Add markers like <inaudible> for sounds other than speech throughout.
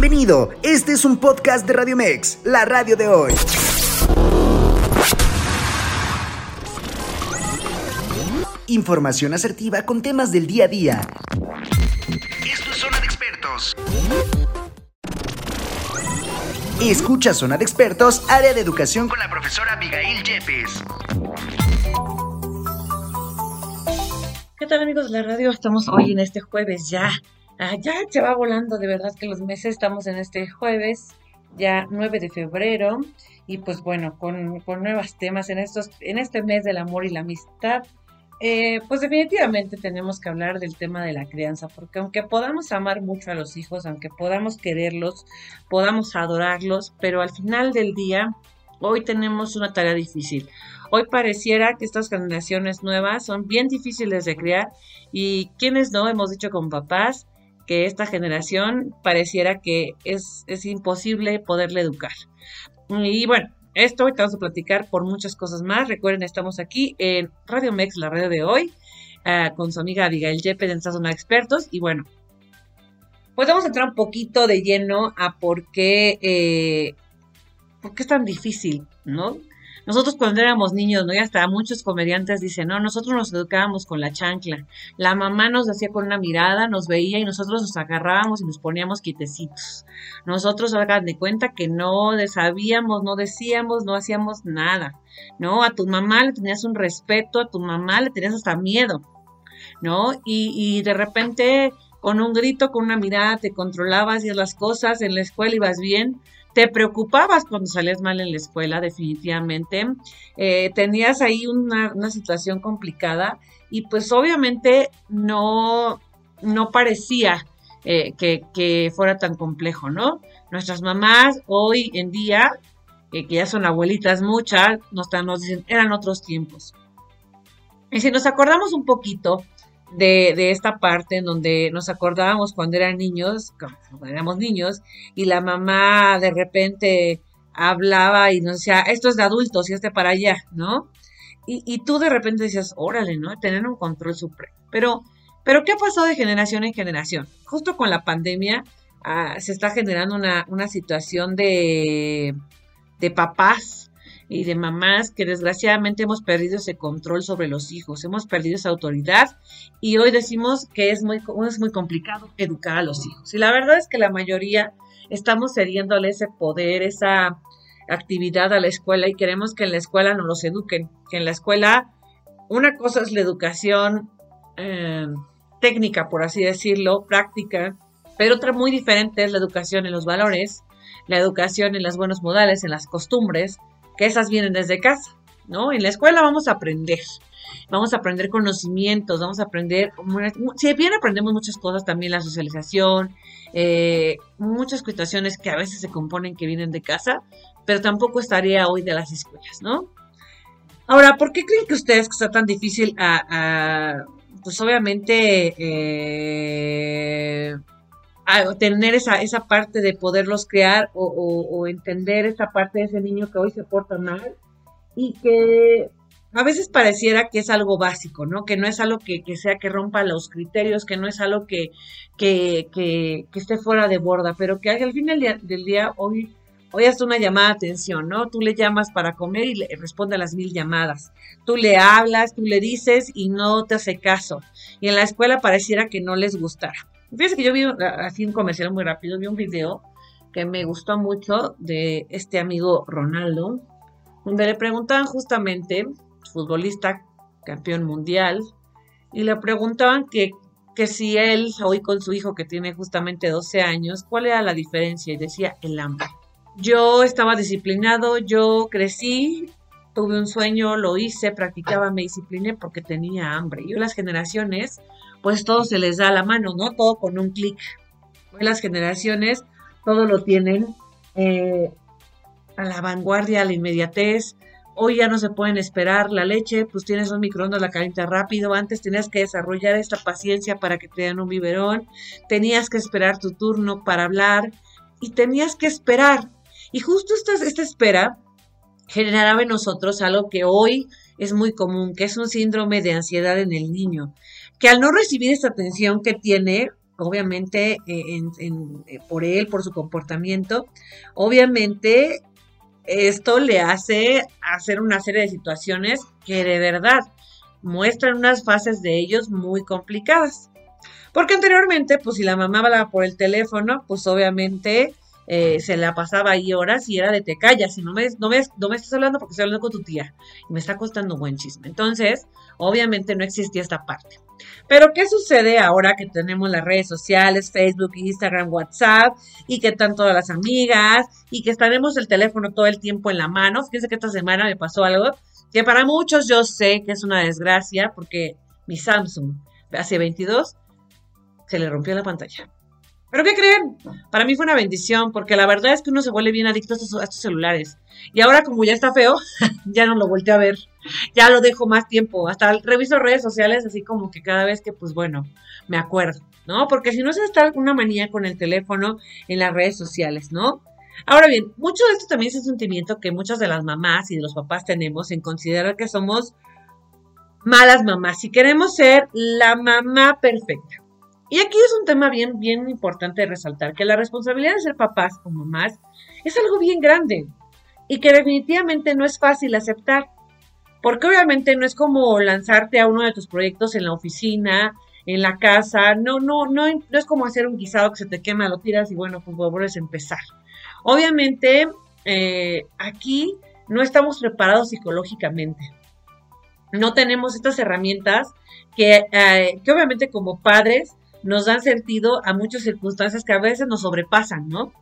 Bienvenido, este es un podcast de Radio Mex, la radio de hoy. Información asertiva con temas del día a día. Esto es Zona de Expertos. Escucha Zona de Expertos, área de educación con la profesora Abigail Yepes. ¿Qué tal amigos de la radio? Estamos hoy en este jueves ya. Ah, ya se va volando, de verdad que los meses estamos en este jueves, ya 9 de febrero, y pues bueno, con, con nuevos temas en, estos, en este mes del amor y la amistad. Eh, pues definitivamente tenemos que hablar del tema de la crianza, porque aunque podamos amar mucho a los hijos, aunque podamos quererlos, podamos adorarlos, pero al final del día, hoy tenemos una tarea difícil. Hoy pareciera que estas generaciones nuevas son bien difíciles de criar y quienes no hemos dicho con papás que esta generación pareciera que es, es imposible poderle educar. Y bueno, esto te vamos a platicar por muchas cosas más. Recuerden, estamos aquí en Radio Mex, la radio de hoy, uh, con su amiga Abigail Yepes en esta zona de expertos. Y bueno, pues vamos a entrar un poquito de lleno a por qué, eh, por qué es tan difícil, ¿no? Nosotros cuando éramos niños, ¿no? Y hasta muchos comediantes dicen, no, nosotros nos educábamos con la chancla. La mamá nos hacía con una mirada, nos veía y nosotros nos agarrábamos y nos poníamos quietecitos. Nosotros hagan de cuenta que no sabíamos, no decíamos, no hacíamos nada, ¿no? A tu mamá le tenías un respeto, a tu mamá le tenías hasta miedo, ¿no? Y, y de repente con un grito, con una mirada, te controlabas, y las cosas, en la escuela ibas bien, te preocupabas cuando salías mal en la escuela, definitivamente. Eh, tenías ahí una, situación complicada y pues obviamente no, no parecía eh, que, fuera tan complejo, ¿no? Nuestras mamás hoy en día, eh, que ya son abuelitas muchas, nos, nos dicen, eran otros tiempos. Y si nos acordamos un poquito de, esta parte en donde nos acordábamos cuando eran niños, cuando éramos niños, y la mamá de repente hablaba y nos decía, esto es de adultos y este para allá, ¿no? Y, tú de repente decías, órale, ¿no? Tener un control supremo. Pero, pero ¿qué ha pasado de generación en generación? Justo con la pandemia ah, se está generando una, una situación de, de papás y de mamás que desgraciadamente hemos perdido ese control sobre los hijos, hemos perdido esa autoridad y hoy decimos que es muy, es muy complicado educar a los hijos. Y la verdad es que la mayoría estamos cediéndole ese poder, esa actividad a la escuela y queremos que en la escuela nos los eduquen, que en la escuela una cosa es la educación eh, técnica, por así decirlo, práctica, pero otra muy diferente es la educación en los valores, la educación en los buenos modales, en las costumbres, que esas vienen desde casa, ¿no? En la escuela vamos a aprender, vamos a aprender conocimientos, vamos a aprender, si bien aprendemos muchas cosas, también la socialización, eh, muchas situaciones que a veces se componen que vienen de casa, pero tampoco estaría hoy de las escuelas, ¿no? Ahora, ¿por qué creen que ustedes que está tan difícil a, pues obviamente, eh, tener esa, esa parte de poderlos crear o, entender esa parte de ese niño que hoy se porta mal y que a veces pareciera que es algo básico, ¿no? Que no es algo que, sea que rompa los criterios, que no es algo que, que, que, esté fuera de borda, pero que al final del día, hoy, hoy hasta una llamada de atención, ¿no? Tú le llamas para comer y le responde a las mil llamadas. Tú le hablas, tú le dices y no te hace caso. Y en la escuela pareciera que no les gustara. Fíjense que yo vi así un comercial muy rápido, vi un video que me gustó mucho de este amigo Ronaldo, donde le preguntaban justamente, futbolista, campeón mundial, y le preguntaban que, que si él, hoy con su hijo que tiene justamente 12 años, cuál era la diferencia, y decía el hambre. Yo estaba disciplinado, yo crecí, tuve un sueño, lo hice, practicaba, me discipliné porque tenía hambre. Y las generaciones pues todo se les da a la mano, ¿no? Todo con un clic. Hoy las generaciones todo lo tienen eh, a la vanguardia, a la inmediatez. Hoy ya no se pueden esperar la leche, pues tienes un microondas, la calienta rápido. Antes tenías que desarrollar esta paciencia para que te den un biberón. Tenías que esperar tu turno para hablar y tenías que esperar. Y justo esta, esta espera generaba en nosotros algo que hoy es muy común, que es un síndrome de ansiedad en el niño que al no recibir esta atención que tiene, obviamente, eh, eh, por él, por su comportamiento, obviamente esto le hace hacer una serie de situaciones que de verdad muestran unas fases de ellos muy complicadas. Porque anteriormente, pues si la mamá hablaba por el teléfono, pues obviamente eh, se la pasaba ahí horas y era de te callas y no me, no, me, no me estás hablando porque estoy hablando con tu tía y me está costando buen chisme. Entonces, obviamente no existía esta parte. Pero ¿qué sucede ahora que tenemos las redes sociales, Facebook, Instagram, WhatsApp y que están todas las amigas y que estaremos el teléfono todo el tiempo en la mano? Fíjense que esta semana me pasó algo que para muchos yo sé que es una desgracia porque mi Samsung hace 22 se le rompió la pantalla. ¿Pero qué creen? Para mí fue una bendición, porque la verdad es que uno se vuelve bien adicto a estos, celulares. Y ahora como ya está feo, <laughs> ya no lo volteo a ver. Ya lo dejo más tiempo. Hasta reviso redes sociales así como que cada vez que, pues bueno, me acuerdo, ¿no? Porque si no se está alguna manía con el teléfono en las redes sociales, ¿no? Ahora bien, mucho de esto también es un sentimiento que muchas de las mamás y de los papás tenemos en considerar que somos malas mamás. Si queremos ser la mamá perfecta. Y aquí es un tema bien, bien importante de resaltar, que la responsabilidad de ser papás o mamás es algo bien grande y que definitivamente no es fácil aceptar, porque obviamente no es como lanzarte a uno de tus proyectos en la oficina, en la casa, no, no, no, no es como hacer un guisado que se te quema, lo tiras y bueno, pues vuelves a empezar. Obviamente, eh, aquí no estamos preparados psicológicamente. No tenemos estas herramientas que, eh, que obviamente como padres nos dan sentido a muchas circunstancias que a veces nos sobrepasan, ¿no?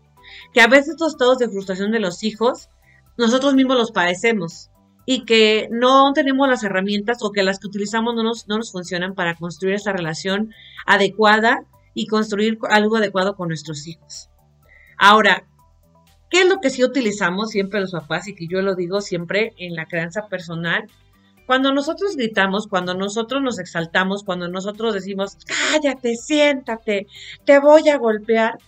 Que a veces estos estados de frustración de los hijos, nosotros mismos los padecemos y que no tenemos las herramientas o que las que utilizamos no nos, no nos funcionan para construir esa relación adecuada y construir algo adecuado con nuestros hijos. Ahora, ¿qué es lo que sí utilizamos siempre los papás y que yo lo digo siempre en la crianza personal? Cuando nosotros gritamos, cuando nosotros nos exaltamos, cuando nosotros decimos, cállate, siéntate, te voy a golpear,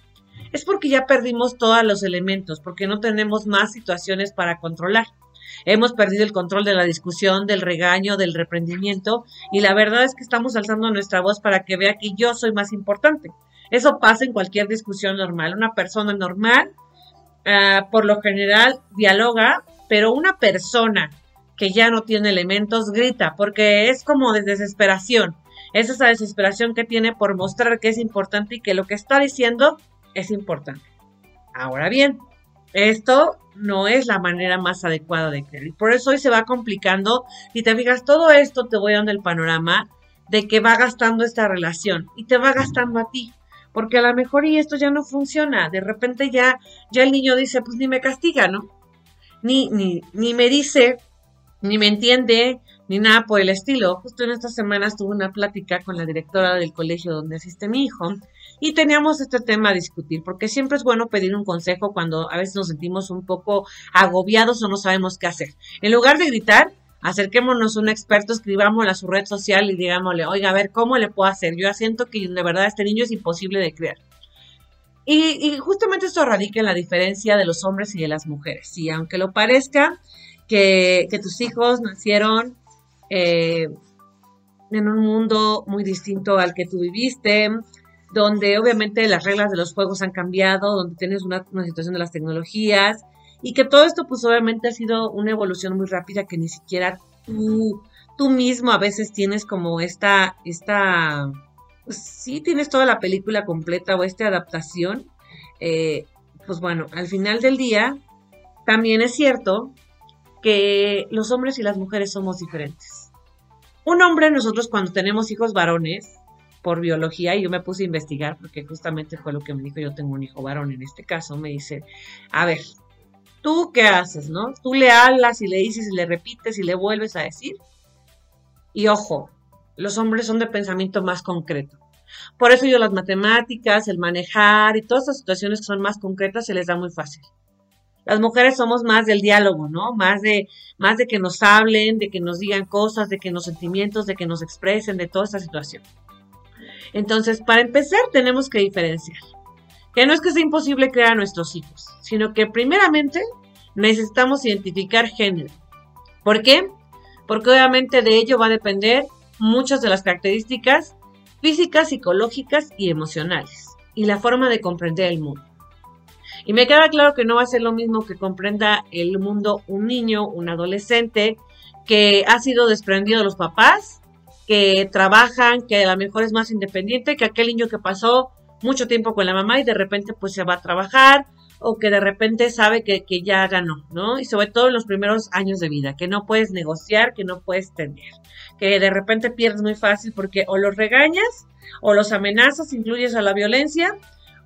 es porque ya perdimos todos los elementos, porque no tenemos más situaciones para controlar. Hemos perdido el control de la discusión, del regaño, del reprendimiento, y la verdad es que estamos alzando nuestra voz para que vea que yo soy más importante. Eso pasa en cualquier discusión normal. Una persona normal, ah, por lo general, dialoga, pero una persona que ya no tiene elementos, grita, porque es como de desesperación. Es esa desesperación que tiene por mostrar que es importante y que lo que está diciendo es importante. Ahora bien, esto no es la manera más adecuada de creer. Y por eso hoy se va complicando. Y te fijas, todo esto te voy dando el panorama de que va gastando esta relación y te va gastando a ti. Porque a lo mejor y esto ya no funciona. De repente ya, ya el niño dice, pues ni me castiga, ¿no? Ni, ni, ni me dice ni me entiende, ni nada por el estilo. Justo en estas semanas tuve una plática con la directora del colegio donde asiste mi hijo y teníamos este tema a discutir, porque siempre es bueno pedir un consejo cuando a veces nos sentimos un poco agobiados o no sabemos qué hacer. En lugar de gritar, acerquémonos a un experto, escribámosle a su red social y digámosle, oiga, a ver, ¿cómo le puedo hacer? Yo siento que de verdad este niño es imposible de crear. Y, y justamente esto radica en la diferencia de los hombres y de las mujeres. Y aunque lo parezca, que, tus hijos nacieron eh, en un mundo muy distinto al que tú viviste, donde obviamente las reglas de los juegos han cambiado, donde tienes una, situación de las tecnologías y que todo esto pues obviamente ha sido una evolución muy rápida que ni siquiera tú, tú mismo a veces tienes como esta, esta, pues sí tienes toda la película completa o esta adaptación. Eh, pues bueno, al final del día también es cierto que los hombres y las mujeres somos diferentes. Un hombre, nosotros cuando tenemos hijos varones, por biología, y yo me puse a investigar porque justamente fue lo que me dijo, yo tengo un hijo varón en este caso, me dice, a ver, ¿tú qué haces, no? Tú le hablas y le dices y le repites y le vuelves a decir. Y ojo, los hombres son de pensamiento más concreto. Por eso yo las matemáticas, el manejar y todas estas situaciones que son más concretas se les da muy fácil. Las mujeres somos más del diálogo, ¿no? Más de, más de que nos hablen, de que nos digan cosas, de que nos sentimientos, de que nos expresen, de toda esta situación. Entonces, para empezar, tenemos que diferenciar. Que no es que sea imposible crear a nuestros hijos, sino que primeramente necesitamos identificar género. ¿Por qué? Porque obviamente de ello va a depender muchas de las características físicas, psicológicas y emocionales, y la forma de comprender el mundo. Y me queda claro que no va a ser lo mismo que comprenda el mundo un niño, un adolescente, que ha sido desprendido de los papás, que trabajan, que a lo mejor es más independiente que aquel niño que pasó mucho tiempo con la mamá y de repente pues se va a trabajar o que de repente sabe que, que ya ganó, ¿no? Y sobre todo en los primeros años de vida, que no puedes negociar, que no puedes tener, que de repente pierdes muy fácil porque o los regañas o los amenazas, incluyes a la violencia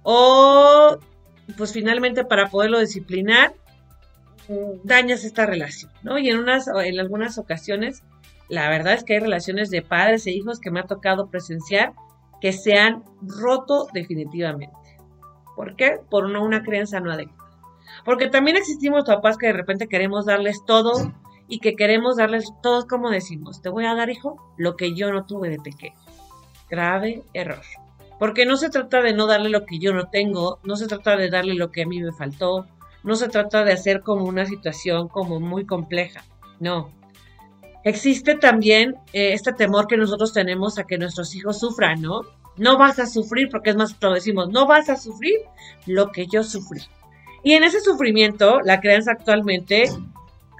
o pues finalmente para poderlo disciplinar dañas esta relación, ¿no? Y en unas en algunas ocasiones la verdad es que hay relaciones de padres e hijos que me ha tocado presenciar que se han roto definitivamente. ¿Por qué? Por una, una crianza no adecuada. Porque también existimos papás que de repente queremos darles todo y que queremos darles todo como decimos, te voy a dar, hijo, lo que yo no tuve de pequeño. Grave error. Porque no se trata de no darle lo que yo no tengo, no se trata de darle lo que a mí me faltó, no se trata de hacer como una situación como muy compleja. No. Existe también eh, este temor que nosotros tenemos a que nuestros hijos sufran, ¿no? No vas a sufrir, porque es más, lo decimos, no vas a sufrir lo que yo sufrí. Y en ese sufrimiento, la creencia actualmente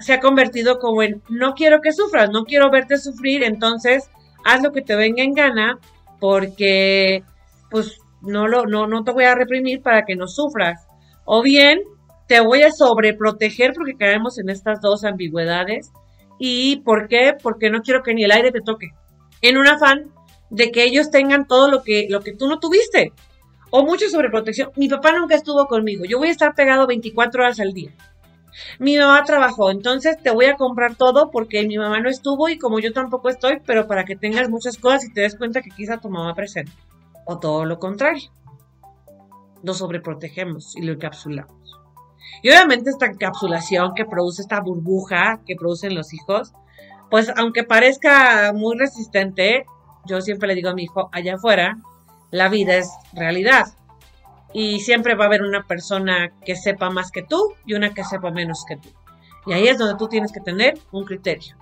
se ha convertido como en, no quiero que sufras, no quiero verte sufrir, entonces haz lo que te venga en gana, porque pues no, lo, no, no te voy a reprimir para que no sufras. O bien te voy a sobreproteger porque caemos en estas dos ambigüedades. ¿Y por qué? Porque no quiero que ni el aire te toque. En un afán de que ellos tengan todo lo que, lo que tú no tuviste. O mucha sobreprotección. Mi papá nunca estuvo conmigo. Yo voy a estar pegado 24 horas al día. Mi mamá trabajó, entonces te voy a comprar todo porque mi mamá no estuvo y como yo tampoco estoy, pero para que tengas muchas cosas y te des cuenta que quizá tu mamá presente o todo lo contrario. Lo sobreprotegemos y lo encapsulamos. Y obviamente esta encapsulación que produce esta burbuja que producen los hijos, pues aunque parezca muy resistente, yo siempre le digo a mi hijo, allá afuera, la vida es realidad. Y siempre va a haber una persona que sepa más que tú y una que sepa menos que tú. Y ahí es donde tú tienes que tener un criterio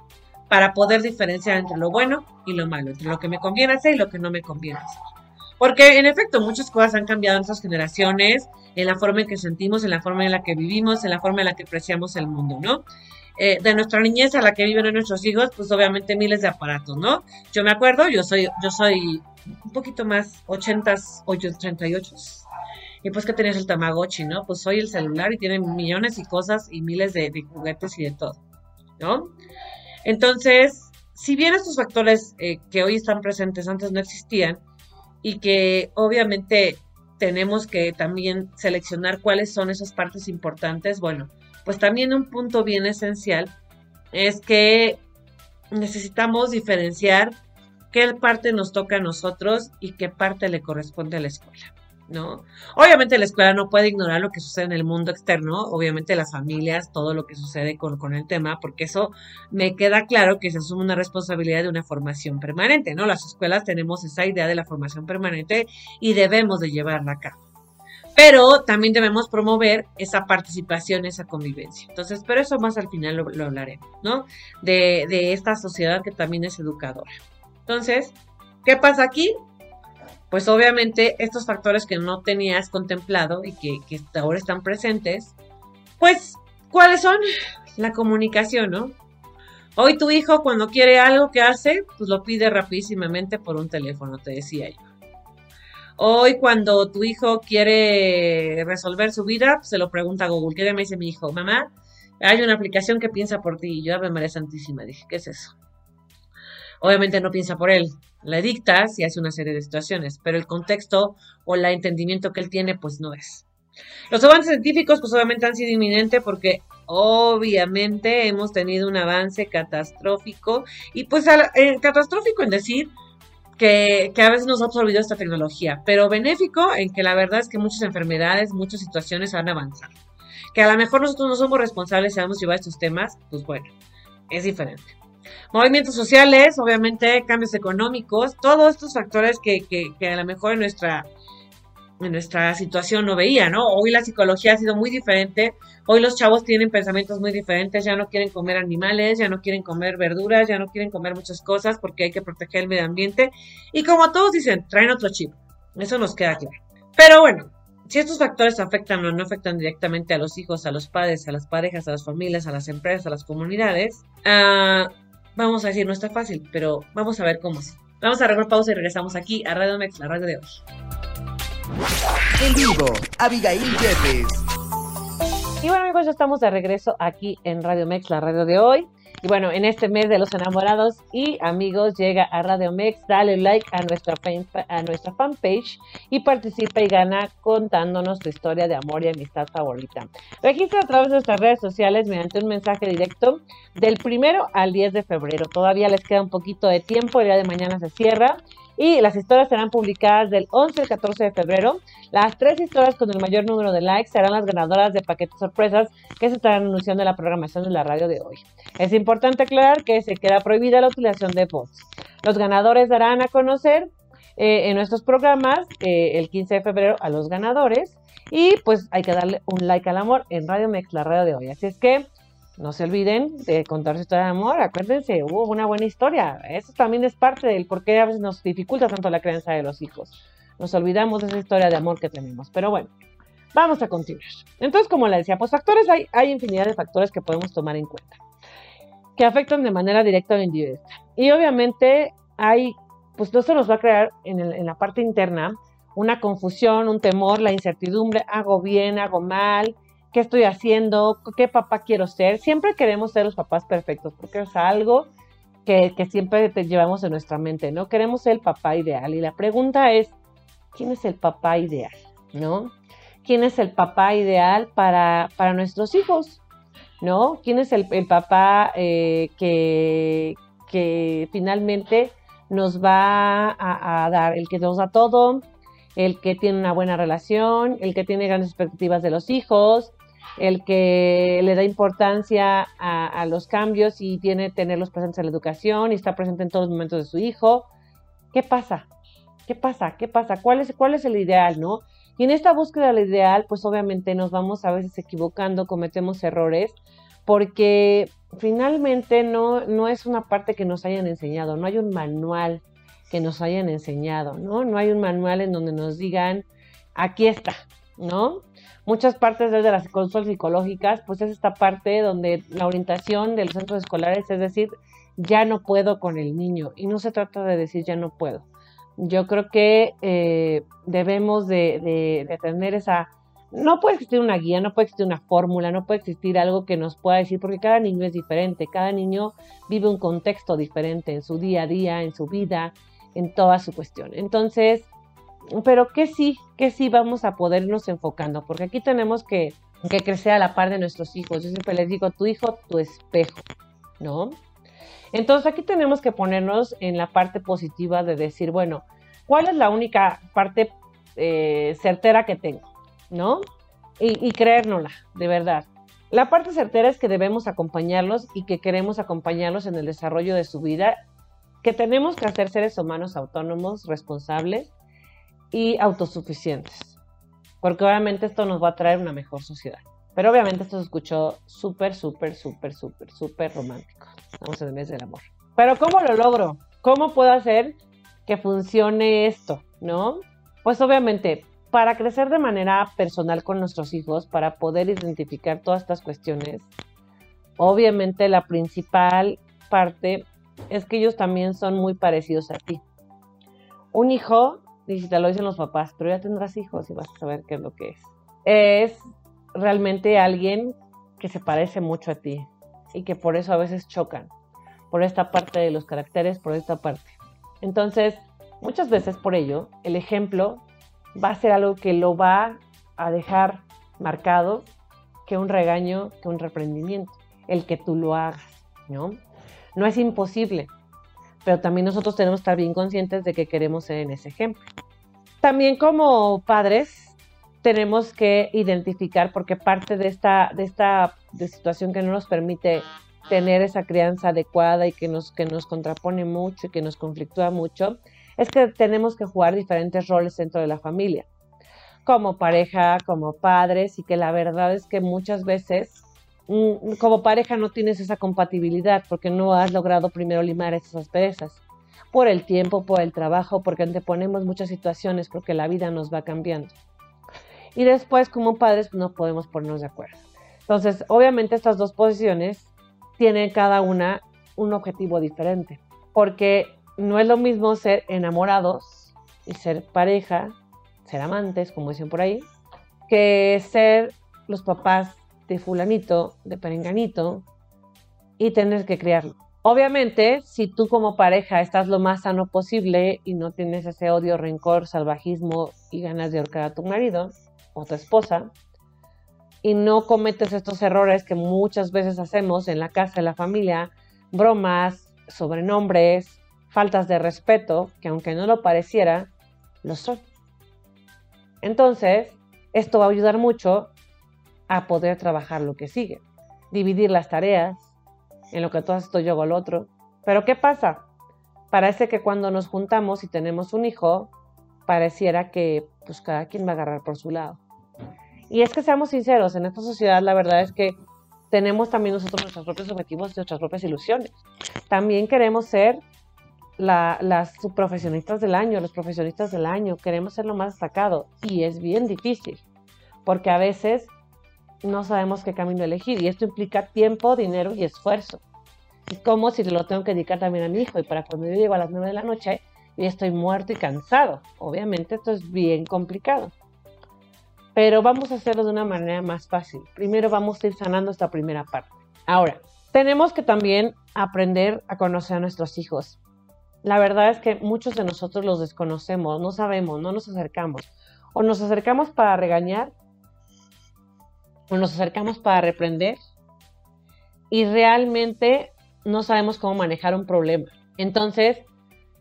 para poder diferenciar entre lo bueno y lo malo, entre lo que me conviene hacer y lo que no me conviene hacer. Porque en efecto muchas cosas han cambiado en estas generaciones, en la forma en que sentimos, en la forma en la que vivimos, en la forma en la que apreciamos el mundo, ¿no? Eh, de nuestra niñez a la que viven nuestros hijos, pues obviamente miles de aparatos, ¿no? Yo me acuerdo, yo soy, yo soy un poquito más 80s, 88 y pues que tenías el Tamagotchi, ¿no? Pues soy el celular y tiene millones y cosas y miles de, juguetes y de todo, ¿no? Entonces, si bien estos factores eh, que hoy están presentes antes no existían, y que obviamente tenemos que también seleccionar cuáles son esas partes importantes. Bueno, pues también un punto bien esencial es que necesitamos diferenciar qué parte nos toca a nosotros y qué parte le corresponde a la escuela. ¿No? Obviamente la escuela no puede ignorar lo que sucede en el mundo externo, obviamente las familias, todo lo que sucede con, con, el tema, porque eso me queda claro que se asume una responsabilidad de una formación permanente, ¿no? Las escuelas tenemos esa idea de la formación permanente y debemos de llevarla a cabo. Pero también debemos promover esa participación, esa convivencia. Entonces, pero eso más al final lo, lo hablaremos, ¿no? De, de esta sociedad que también es educadora. Entonces, ¿qué pasa aquí? Pues obviamente estos factores que no tenías contemplado y que, ahora están presentes, pues, ¿cuáles son? La comunicación, ¿no? Hoy tu hijo cuando quiere algo que hace, pues lo pide rapidísimamente por un teléfono, te decía yo. Hoy cuando tu hijo quiere resolver su vida, se lo pregunta a Google. ¿Qué me dice mi hijo? Mamá, hay una aplicación que piensa por ti. Y yo, Ave María Santísima, dije, ¿qué es eso? Obviamente no piensa por él, le dictas y hace una serie de situaciones, pero el contexto o el entendimiento que él tiene, pues no es. Los avances científicos, pues obviamente han sido inminentes porque obviamente hemos tenido un avance catastrófico y pues eh, catastrófico en decir que, que, a veces nos ha absorbido esta tecnología, pero benéfico en que la verdad es que muchas enfermedades, muchas situaciones han avanzado. Que a lo mejor nosotros no somos responsables, sabemos llevar estos temas, pues bueno, es diferente movimientos sociales, obviamente cambios económicos, todos estos factores que, que, a lo mejor en nuestra en nuestra situación no veía, ¿no? Hoy la psicología ha sido muy diferente, hoy los chavos tienen pensamientos muy diferentes, ya no quieren comer animales, ya no quieren comer verduras, ya no quieren comer muchas cosas porque hay que proteger el medio ambiente y como todos dicen, traen otro chip, eso nos queda claro. Pero bueno, si estos factores afectan o no afectan directamente a los hijos, a los padres, a las parejas, a las familias, a las empresas, a las comunidades, ah, vamos a decir, no está fácil, pero vamos a ver cómo es. Vamos a una pausa y regresamos aquí a Radio Mex, la radio de hoy. En vivo, Abigail Jeffes. Y bueno amigos, ya estamos de regreso aquí en Radio Mex, la radio de hoy. Y bueno, en este mes de los enamorados y amigos llega a Radio Mex, dale like a nuestra, a nuestra fanpage y participa y gana contándonos tu historia de amor y amistad favorita. Registra a través de nuestras redes sociales mediante un mensaje directo del primero al 10 de febrero. Todavía les queda un poquito de tiempo, el día de mañana se cierra y las historias serán publicadas del 11 al 14 de febrero. Las tres historias con el mayor número de likes serán las ganadoras de paquetes sorpresas que se estarán anunciando en la programación de la radio de hoy. Es importante aclarar que se queda prohibida la utilización de bots. Los ganadores darán a conocer eh, en nuestros programas eh, el 15 de febrero a los ganadores y pues hay que darle un like al amor en Radio Mex, la radio de hoy. Así es que no se olviden de contar su historia de amor. Acuérdense, hubo una buena historia. Eso también es parte del por qué a veces nos dificulta tanto la creencia de los hijos. Nos olvidamos de esa historia de amor que tenemos. Pero bueno, vamos a continuar. Entonces, como le decía, pues factores, hay, hay infinidad de factores que podemos tomar en cuenta que afectan de manera directa al individuo. Y obviamente hay, pues no se nos va a crear en la parte interna una confusión, un temor, la incertidumbre, hago bien, hago mal, qué estoy haciendo, qué papá quiero ser. Siempre queremos ser los papás perfectos, porque es algo que, siempre te llevamos en nuestra mente, ¿no? Queremos ser el papá ideal. Y la pregunta es, ¿quién es el papá ideal? ¿No? ¿Quién es el papá ideal para, para nuestros hijos? ¿No? ¿Quién es el, papá eh, que, que finalmente nos va a, a, dar, el que nos da todo, el que tiene una buena relación, el que tiene grandes expectativas de los hijos, el que le da importancia a, los cambios y tiene tenerlos presentes en la educación y está presente en todos los momentos de su hijo. ¿Qué pasa? ¿Qué pasa? ¿Qué pasa? ¿Cuál es, cuál es el ideal, no? Y en esta búsqueda del ideal, pues obviamente nos vamos a veces equivocando, cometemos errores, porque finalmente no, no es una parte que nos hayan enseñado, no hay un manual que nos hayan enseñado, ¿no? No hay un manual en donde nos digan, aquí está, ¿no? Muchas partes desde las consultas psicológicas, pues es esta parte donde la orientación de los centros escolares es decir, ya no puedo con el niño. Y no se trata de decir ya no puedo. Yo creo que eh, debemos de, tener esa... No puede existir una guía, no puede existir una fórmula, no puede existir algo que nos pueda decir, porque cada niño es diferente, cada niño vive un contexto diferente en su día a día, en su vida, en toda su cuestión. Entonces, pero que sí, que sí vamos a podernos enfocando, porque aquí tenemos que, que crecer a la par de nuestros hijos. Yo siempre les digo, tu hijo, tu espejo, ¿no? Entonces aquí tenemos que ponernos en la parte positiva de decir, bueno, ¿cuál es la única parte eh, certera que tengo? ¿No? Y, y creérnosla, de verdad. La parte certera es que debemos acompañarlos y que queremos acompañarlos en el desarrollo de su vida, que tenemos que hacer seres humanos autónomos, responsables, y autosuficientes. Porque obviamente esto nos va a traer una mejor sociedad. Pero obviamente esto se escuchó súper, súper, súper, súper, súper romántico. Estamos en el mes del amor. Pero ¿cómo lo logro? ¿Cómo puedo hacer que funcione esto? ¿No? Pues obviamente, para crecer de manera personal con nuestros hijos, para poder identificar todas estas cuestiones, obviamente la principal parte es que ellos también son muy parecidos a ti. Un hijo ni si te lo dicen los papás, pero ya tendrás hijos y vas a saber qué es lo que es. Es realmente alguien que se parece mucho a ti y que por eso a veces chocan, por esta parte de los caracteres, por esta parte. Entonces, muchas veces por ello, el ejemplo va a ser algo que lo va a dejar marcado que un regaño, que un reprendimiento, el que tú lo hagas, ¿no? No es imposible, pero también nosotros tenemos que estar bien conscientes de que queremos ser en ese ejemplo. También como padres tenemos que identificar, porque parte de esta, de esta situación que no nos permite tener esa crianza adecuada y que nos, que nos contrapone mucho y que nos conflictúa mucho, es que tenemos que jugar diferentes roles dentro de la familia. como pareja, como padres, y que la verdad es que muchas veces como pareja no tienes esa compatibilidad porque no has logrado primero limar esas asperezas por el tiempo, por el trabajo, porque anteponemos muchas situaciones, porque la vida nos va cambiando. Y después, como padres, no podemos ponernos de acuerdo. Entonces, obviamente estas dos posiciones tienen cada una un objetivo diferente, porque no es lo mismo ser enamorados y ser pareja, ser amantes, como dicen por ahí, que ser los papás de fulanito, de perenganito, y tener que criarlo. Obviamente, si tú como pareja estás lo más sano posible y no tienes ese odio, rencor, salvajismo y ganas de ahorcar a tu marido o tu esposa, y no cometes estos errores que muchas veces hacemos en la casa de la familia, bromas, sobrenombres, faltas de respeto, que aunque no lo pareciera, lo son. Entonces, esto va a ayudar mucho a poder trabajar lo que sigue, dividir las tareas, en lo que todo esto yo hago el otro. Pero ¿qué pasa? Parece que cuando nos juntamos y tenemos un hijo, pareciera que pues cada quien va a agarrar por su lado. Y es que seamos sinceros, en esta sociedad la verdad es que tenemos también nosotros nuestros propios objetivos y nuestras propias ilusiones. También queremos ser las profesionistas del año, los profesionistas del año, queremos ser lo más destacado y es bien difícil, porque a veces no sabemos qué camino elegir y esto implica tiempo, dinero y esfuerzo. Es como si lo tengo que dedicar también a mi hijo y para cuando yo llego a las 9 de la noche y estoy muerto y cansado. Obviamente esto es bien complicado. Pero vamos a hacerlo de una manera más fácil. Primero vamos a ir sanando esta primera parte. Ahora, tenemos que también aprender a conocer a nuestros hijos. La verdad es que muchos de nosotros los desconocemos, no sabemos, no nos acercamos. O nos acercamos para regañar nos acercamos para reprender y realmente no sabemos cómo manejar un problema. Entonces,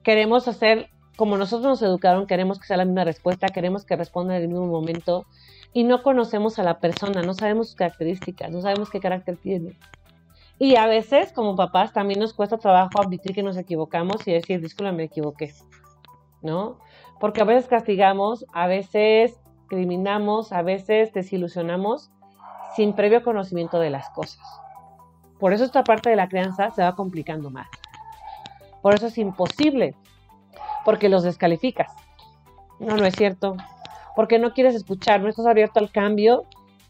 queremos hacer como nosotros nos educaron, queremos que sea la misma respuesta, queremos que responda en el mismo momento y no conocemos a la persona, no sabemos sus características, no sabemos qué carácter tiene. Y a veces, como papás, también nos cuesta trabajo admitir que nos equivocamos y decir, disculpa, me equivoqué, ¿no? Porque a veces castigamos, a veces criminamos, a veces desilusionamos sin previo conocimiento de las cosas. Por eso esta parte de la crianza se va complicando más. Por eso es imposible, porque los descalificas. No, no es cierto. Porque no quieres escuchar, no estás abierto al cambio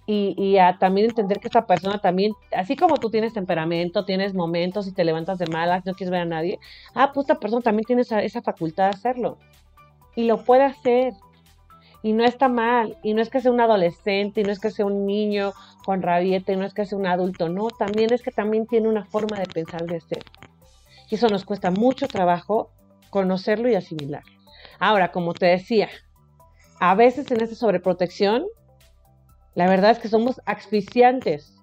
y, a también entender que esta persona también, así como tú tienes temperamento, tienes momentos y te levantas de malas, no quieres ver a nadie, ah, pues esta persona también tiene esa, esa facultad de hacerlo. Y lo puede hacer. Y no está mal. Y no es que sea un adolescente, y no es que sea un niño con rabieta, y no es que sea un adulto. No, también es que también tiene una forma de pensar de ser. Y eso nos cuesta mucho trabajo conocerlo y asimilar. Ahora, como te decía, a veces en esta sobreprotección, la verdad es que somos asfixiantes.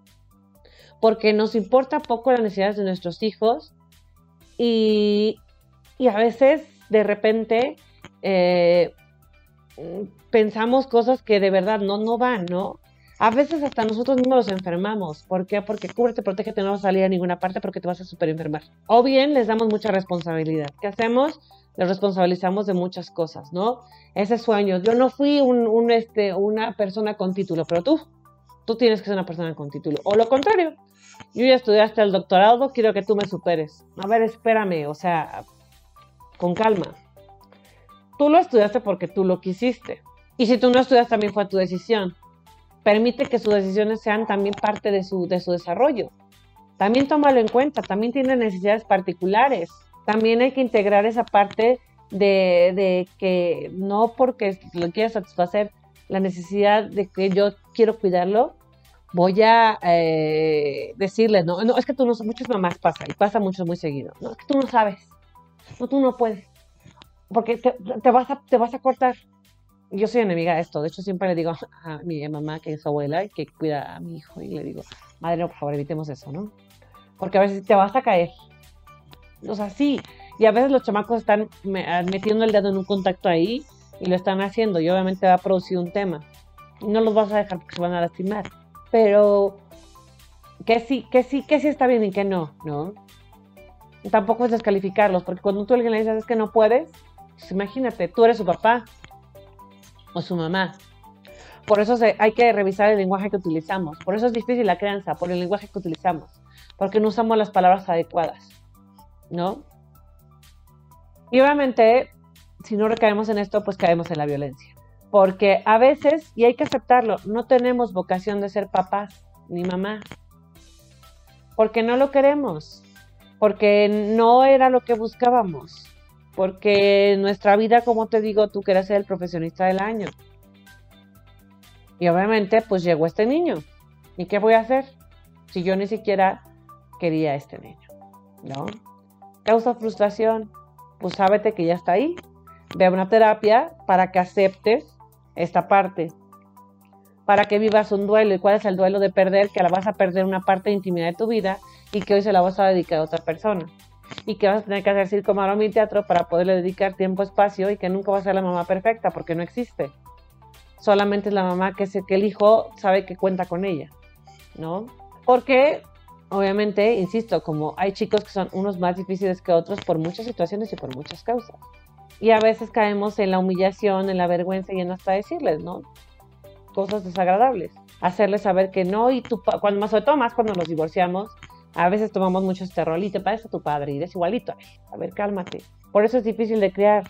Porque nos importa poco las necesidades de nuestros hijos y, y a veces de repente eh, pensamos cosas que de verdad no, no van, ¿no? A veces hasta nosotros mismos los enfermamos. ¿Por qué? Porque cúbrete, protégete, no vas a salir a ninguna parte porque te vas a super enfermar. O bien les damos mucha responsabilidad. ¿Qué hacemos? Les responsabilizamos de muchas cosas, ¿no? Ese sueño. Yo no fui un, este, una persona con título, pero tú, tú tienes que ser una persona con título. O lo contrario. Yo ya estudiaste el doctorado, quiero que tú me superes. A ver, espérame, o sea, con calma. Tú lo estudiaste porque tú lo quisiste. Y si tú no estudias, también fue tu decisión. Permite que sus decisiones sean también parte de su, de su desarrollo. También tómalo en cuenta, también tiene necesidades particulares. También hay que integrar esa parte de, que no porque lo quieras satisfacer la necesidad de que yo quiero cuidarlo, voy a eh, decirle, no, no, es que tú no, muchas mamás pasa, y pasa mucho muy seguido, no, es que tú no sabes, no, tú no puedes porque te, vas a, te vas a cortar. Yo soy enemiga de esto. De hecho, siempre le digo <laughs> a mi mamá, que es abuela y que cuida a mi hijo, y le digo, madre, no, por favor, evitemos eso, ¿no? Porque a veces te vas a caer. O sea, sí. Y a veces los chamacos están ah, metiendo el dedo en un contacto ahí y lo están haciendo. Y obviamente va a producir un tema. No los vas a dejar porque se van a lastimar. Pero que sí, que sí, que sí está bien y que no, ¿no? Tampoco es descalificarlos, porque cuando tú alguien le dices es que no puedes, pues imagínate, tú eres su papá o su mamá Por eso hay que revisar el lenguaje que utilizamos. Por eso es difícil la crianza, por el lenguaje que utilizamos. Porque no usamos las palabras adecuadas. ¿No? Y obviamente, si no recaemos en esto, pues caemos en la violencia. Porque a veces, y hay que aceptarlo, no tenemos vocación de ser papás ni mamá. Porque no lo queremos. Porque no era lo que buscábamos. Porque nuestra vida, como te digo, tú quieres ser el profesionista del año. Y obviamente, pues llegó este niño. ¿Y qué voy a hacer? Si yo ni siquiera quería a este niño, ¿no? Causa frustración. Pues sábete que ya está ahí. Ve a una terapia para que aceptes esta parte. Para que vivas un duelo. ¿Y cuál es el duelo de perder? Que la vas a perder una parte de intimidad de tu vida y que hoy se la vas a dedicar a otra persona. Y que vas a tener que hacer circo, maroma y teatro para poderle dedicar tiempo, espacio y que nunca va a ser la mamá perfecta porque no existe solamente es la mamá que, sé que el hijo sabe que cuenta con ella, ¿no? Porque, obviamente, insisto, como hay chicos que son unos más difíciles que otros por muchas situaciones y por muchas causas. Y a veces caemos en la humillación, en la vergüenza y en hasta decirles, ¿no? Cosas desagradables. Hacerles saber que no y tu cuando más sobre todo más cuando nos divorciamos, a veces tomamos mucho este rol y te parece a tu padre y eres igualito. A ver, cálmate. Por eso es difícil de criar.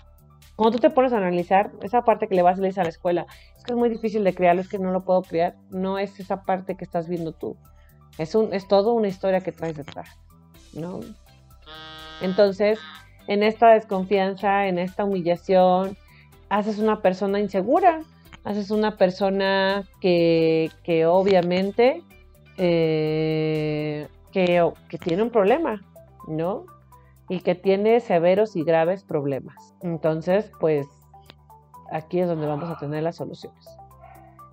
Cuando tú te pones a analizar esa parte que le vas a leer a la escuela, es que es muy difícil de crear, es que no lo puedo crear, no es esa parte que estás viendo tú. Es, un, es todo una historia que traes detrás, ¿no? Entonces, en esta desconfianza, en esta humillación, haces una persona insegura, haces una persona que, que obviamente eh, que, tiene un problema, ¿no? y que tiene severos y graves problemas. Entonces, pues aquí es donde vamos a tener las soluciones.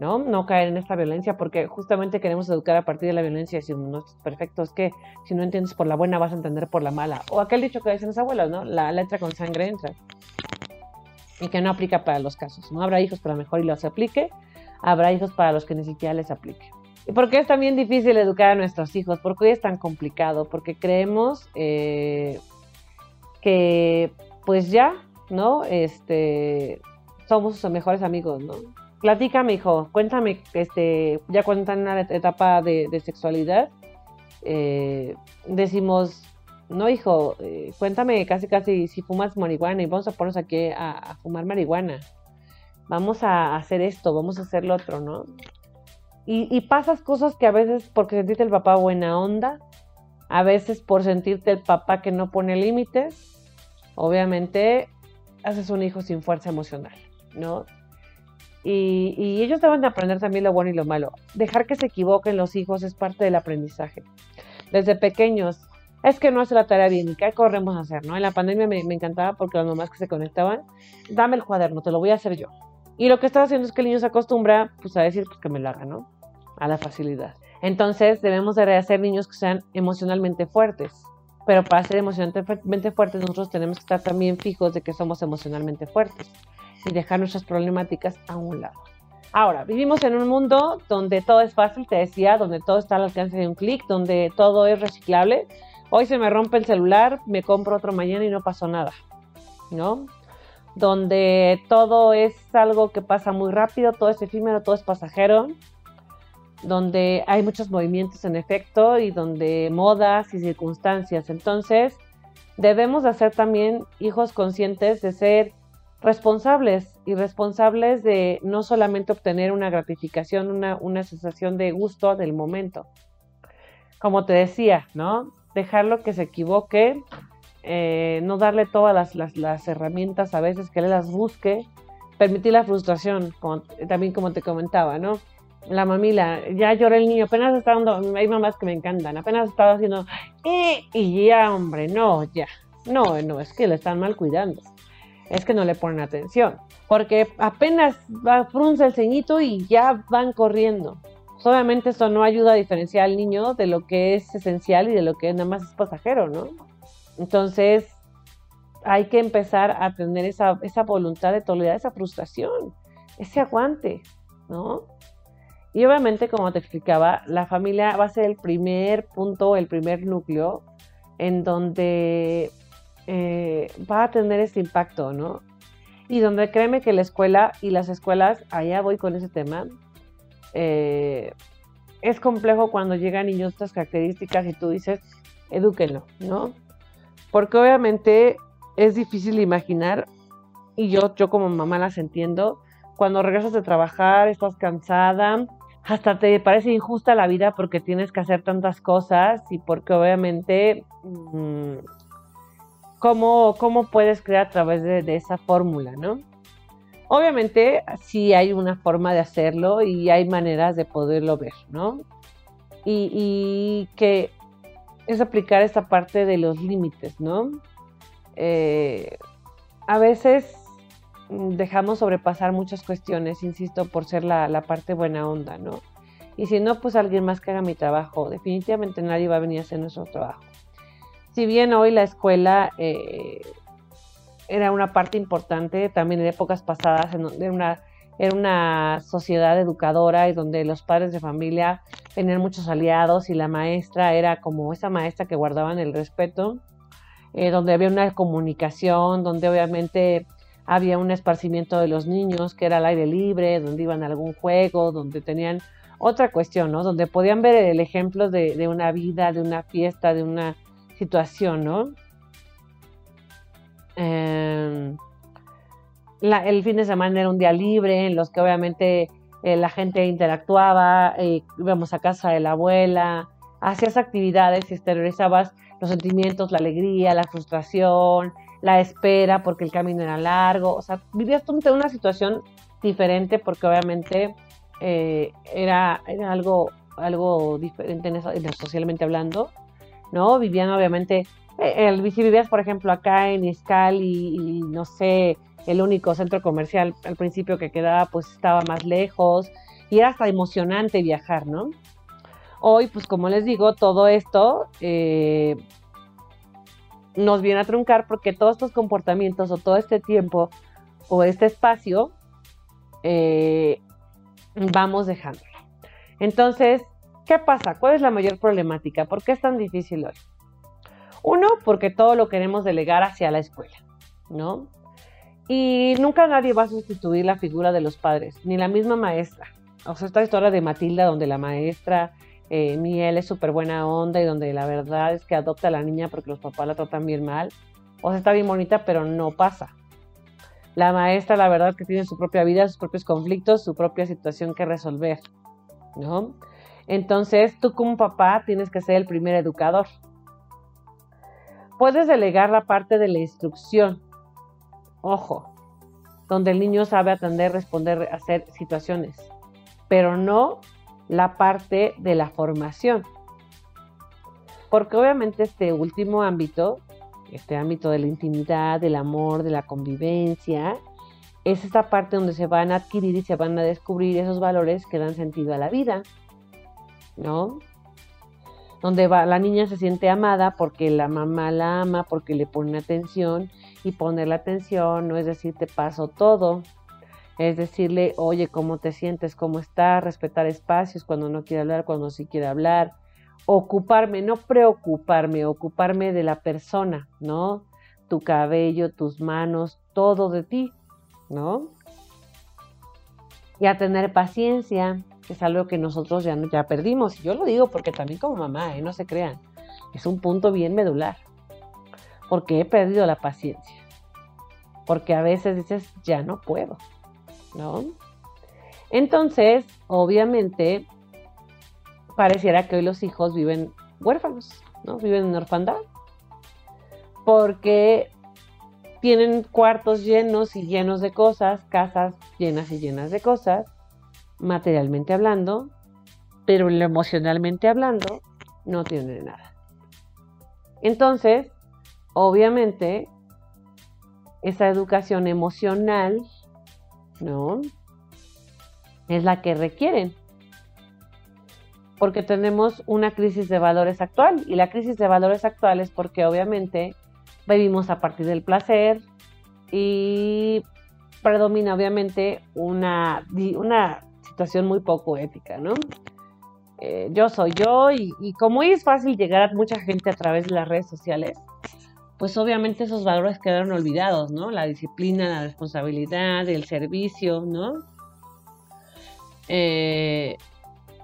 ¿no? No caer en esta violencia porque justamente queremos educar a partir de la violencia si no es perfecto, es que si no entiendes por la buena vas a entender por la mala. O aquel dicho que dicen las abuelas, ¿no? La letra con sangre entra. Y que no aplica para los casos. No habrá hijos para mejor y los aplique, habrá hijos para los que ni siquiera les aplique. ¿Y por qué es también difícil educar a nuestros hijos? porque hoy es tan complicado? Porque creemos eh, que pues ya, ¿no? Este, somos sus mejores amigos, ¿no? Platícame, hijo, cuéntame, este, ya cuando están en una etapa de, sexualidad, eh, decimos, no, hijo, eh, cuéntame casi casi si fumas marihuana y vamos a ponernos aquí a, fumar marihuana. Vamos a hacer esto, vamos a hacer lo otro, ¿no? Y, y pasas cosas que a veces, porque sentiste el papá buena onda, a veces por sentirte el papá que no pone límites, obviamente haces un hijo sin fuerza emocional, ¿no? Y, ellos deben de aprender también lo bueno y lo malo. Dejar que se equivoquen los hijos es parte del aprendizaje. Desde pequeños, es que no hace la tarea bien, ¿y qué corremos a hacer? ¿no? En la pandemia me, encantaba porque las mamás que se conectaban, dame el cuaderno, te lo voy a hacer yo. Y lo que estaba haciendo es que el niño se acostumbra pues, a decir pues, que me lo haga, ¿no? A la facilidad. Entonces debemos de hacer niños que sean emocionalmente fuertes. Pero para ser emocionalmente fuertes, nosotros tenemos que estar también fijos de que somos emocionalmente fuertes y dejar nuestras problemáticas a un lado. Ahora, vivimos en un mundo donde todo es fácil, te decía, donde todo está al alcance de un clic, donde todo es reciclable. Hoy se me rompe el celular, me compro otro mañana y no pasó nada, ¿no? Donde todo es algo que pasa muy rápido, todo es efímero, todo es pasajero donde hay muchos movimientos en efecto y donde modas y circunstancias. Entonces, debemos de ser también hijos conscientes de ser responsables y responsables de no solamente obtener una gratificación, una, sensación de gusto del momento. Como te decía, ¿no? Dejarlo que se equivoque, eh, no darle todas las, las, herramientas a veces que él las busque, permitir la frustración, también como te comentaba, ¿no? La mamila, ya llora el niño, apenas está dando, hay mamás que me encantan, apenas estaba haciendo, eh, y ya, hombre, no, ya, no, no, es que le están mal cuidando, es que no le ponen atención, porque apenas va el ceñito y ya van corriendo. Obviamente eso no ayuda a diferenciar al niño de lo que es esencial y de lo que nada más es pasajero, ¿no? Entonces, hay que empezar a tener esa, esa voluntad de tolerar esa frustración, ese aguante, ¿no? Y obviamente, como te explicaba, la familia va a ser el primer punto, el primer núcleo en donde eh, va a tener este impacto, ¿no? Y donde créeme que la escuela y las escuelas, allá voy con ese tema, eh, es complejo cuando llegan niños estas características y tú dices, edúquenlo, ¿no? Porque obviamente es difícil imaginar, y yo, yo como mamá las entiendo, cuando regresas de trabajar, estás cansada, hasta te parece injusta la vida porque tienes que hacer tantas cosas y porque obviamente, mm, ¿cómo, ¿cómo, puedes crear a través de, esa fórmula, no? Obviamente sí hay una forma de hacerlo y hay maneras de poderlo ver, ¿no? Y, que es aplicar esta parte de los límites, ¿no? Eh, a veces dejamos sobrepasar muchas cuestiones, insisto, por ser la, parte buena onda, ¿no? Y si no, pues alguien más que haga mi trabajo. Definitivamente nadie va a venir a hacer nuestro trabajo. Si bien hoy la escuela eh, era una parte importante también en épocas pasadas, en donde era una, era una sociedad educadora y donde los padres de familia tenían muchos aliados y la maestra era como esa maestra que guardaban el respeto, eh, donde había una comunicación, donde obviamente había un esparcimiento de los niños que era al aire libre, donde iban a algún juego, donde tenían otra cuestión, ¿no? Donde podían ver el ejemplo de, de una vida, de una fiesta, de una situación, ¿no? Em, el fin de semana era un día libre en los que obviamente eh, la gente interactuaba, eh, íbamos a casa de la abuela, hacías actividades y exteriorizabas los sentimientos, la alegría, la frustración, la espera porque el camino era largo, o sea, vivías una situación diferente porque obviamente eh, era, algo, algo diferente socialmente hablando, ¿no? Vivían obviamente eh, el, si vivías, por ejemplo, acá en Iscal y, no sé, el único centro comercial al principio que quedaba, pues estaba más lejos y era hasta emocionante viajar, ¿no? Hoy, pues como les digo, todo esto eh, nos viene a truncar porque todos estos comportamientos o todo este tiempo o este espacio eh, vamos dejándolo. Entonces, ¿qué pasa? ¿Cuál es la mayor problemática? ¿Por qué es tan difícil hoy? Uno, porque todo lo queremos delegar hacia la escuela, ¿no? Y nunca nadie va a sustituir la figura de los padres, ni la misma maestra. O sea, esta historia de Matilda, donde la maestra eh, es súper buena onda y donde la verdad es que adopta a la niña porque los papás la tratan bien mal. O sea, está bien bonita, pero no pasa. La maestra, la verdad, que tiene su propia vida, sus propios conflictos, su propia situación que resolver, ¿no? Entonces, tú como papá tienes que ser el primer educador. Puedes delegar la parte de la instrucción, ojo, donde el niño sabe atender, responder, hacer situaciones, pero no la parte de la formación. Porque obviamente este último ámbito, este ámbito de la intimidad, del amor, de la convivencia, es esta parte donde se van a adquirir y se van a descubrir esos valores que dan sentido a la vida, ¿no? donde va, la niña se siente amada porque la mamá la ama, porque le pone atención y poner la atención no es decir te paso todo, es decirle, oye, ¿cómo te sientes? ¿Cómo estás? Respetar espacios cuando no quiere hablar, cuando sí quiere hablar. Ocuparme, no preocuparme, ocuparme de la persona, ¿no? Tu cabello, tus manos, todo de ti, ¿no? Y a tener paciencia, es algo que nosotros ya, ya perdimos. Y yo lo digo porque también como mamá, ¿eh? no se crean, es un punto bien medular, porque he perdido la paciencia, porque a veces dices, ya no puedo, ¿no? Entonces, obviamente, pareciera que hoy los hijos viven huérfanos, ¿no? Viven en orfandad, porque tienen cuartos llenos y llenos de cosas, casas llenas y llenas de cosas, materialmente hablando, pero emocionalmente hablando, no tiene nada. Entonces, obviamente, esa educación emocional, ¿no? Es la que requieren. Porque tenemos una crisis de valores actual. Y la crisis de valores actual es porque obviamente vivimos a partir del placer y predomina obviamente una, una situación muy poco ética, ¿no? Eh, yo soy yo y, como es fácil llegar a mucha gente a través de las redes sociales, pues obviamente esos valores quedaron olvidados, ¿no? La disciplina, la responsabilidad, el servicio, ¿no? Eh,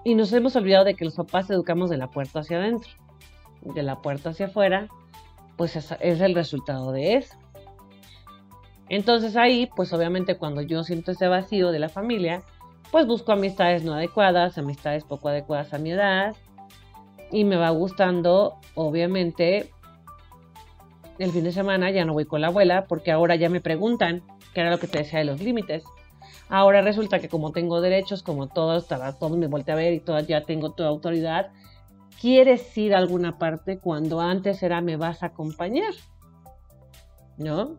y nos hemos olvidado de que los papás educamos de la puerta hacia adentro, de la puerta hacia afuera, pues es, es el resultado de eso. Entonces ahí, pues obviamente cuando yo siento ese vacío de la familia, pues busco amistades no adecuadas, amistades poco adecuadas a mi edad, y me va gustando, obviamente, el fin de semana ya no voy con la abuela porque ahora ya me preguntan, qué era lo que te decía de los límites. Ahora resulta que como tengo derechos, como todos, todos me volteé a ver y todas ya tengo toda autoridad, ¿quieres ir a alguna parte cuando antes era me vas a acompañar? ¿No?